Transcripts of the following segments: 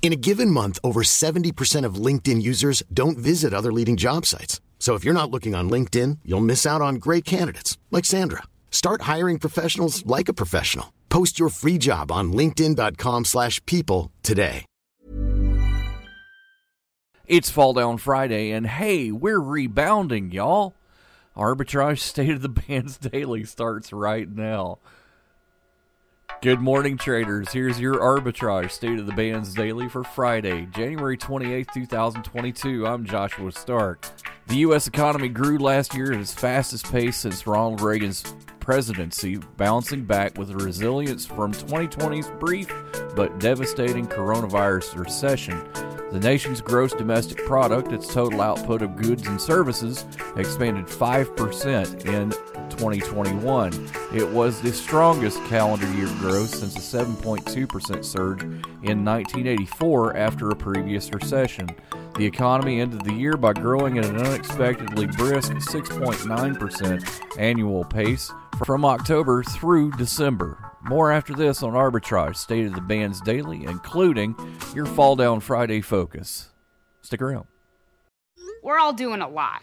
In a given month, over 70% of LinkedIn users don't visit other leading job sites. So if you're not looking on LinkedIn, you'll miss out on great candidates like Sandra. Start hiring professionals like a professional. Post your free job on linkedin.com/people today. It's Fall Down Friday, and hey, we're rebounding, y'all. Arbitrage State of the Bands Daily starts right now. Good morning, traders. Here's your Arbitrage State of the Bands Daily for Friday, January 28th, 2022. I'm Joshua Stark. The U.S. economy grew last year at its fastest pace since Ronald Reagan's presidency, bouncing back with resilience from 2020's brief but devastating coronavirus recession. The nation's gross domestic product, its total output of goods and services, expanded 5% in 2021. It was the strongest calendar year growth since a 7.2% surge in 1984 after a previous recession. The economy ended the year by growing at an unexpectedly brisk 6.9% annual pace from October through December. More after this on Arbitrage State of the Bands Daily, including your Fall Down Friday focus. Stick around. We're all doing a lot.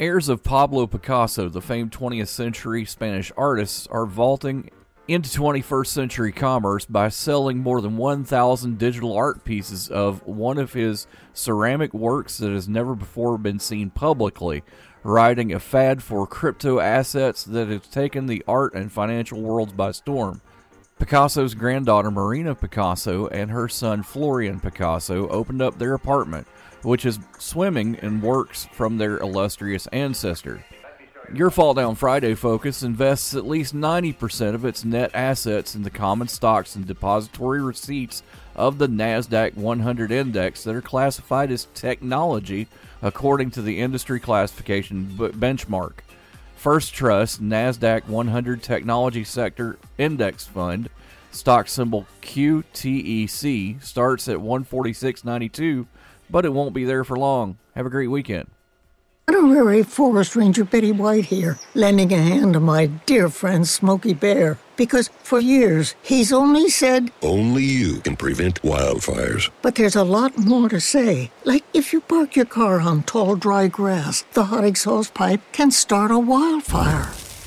Heirs of Pablo Picasso, the famed 20th century Spanish artist, are vaulting into 21st century commerce by selling more than 1,000 digital art pieces of one of his ceramic works that has never before been seen publicly, riding a fad for crypto assets that has taken the art and financial worlds by storm. Picasso's granddaughter Marina Picasso and her son Florian Picasso opened up their apartment, which is swimming and works from their illustrious ancestor. Your Fall Down Friday focus invests at least 90% of its net assets in the common stocks and depository receipts of the NASDAQ 100 index that are classified as technology according to the industry classification b- benchmark. First Trust NASDAQ 100 Technology Sector Index Fund, stock symbol QTEC, starts at 146.92, but it won't be there for long. Have a great weekend. Honorary Forest Ranger Betty White here, lending a hand to my dear friend Smokey Bear. Because for years, he's only said, Only you can prevent wildfires. but there's a lot more to say. Like if you park your car on tall, dry grass, the hot exhaust pipe can start a wildfire.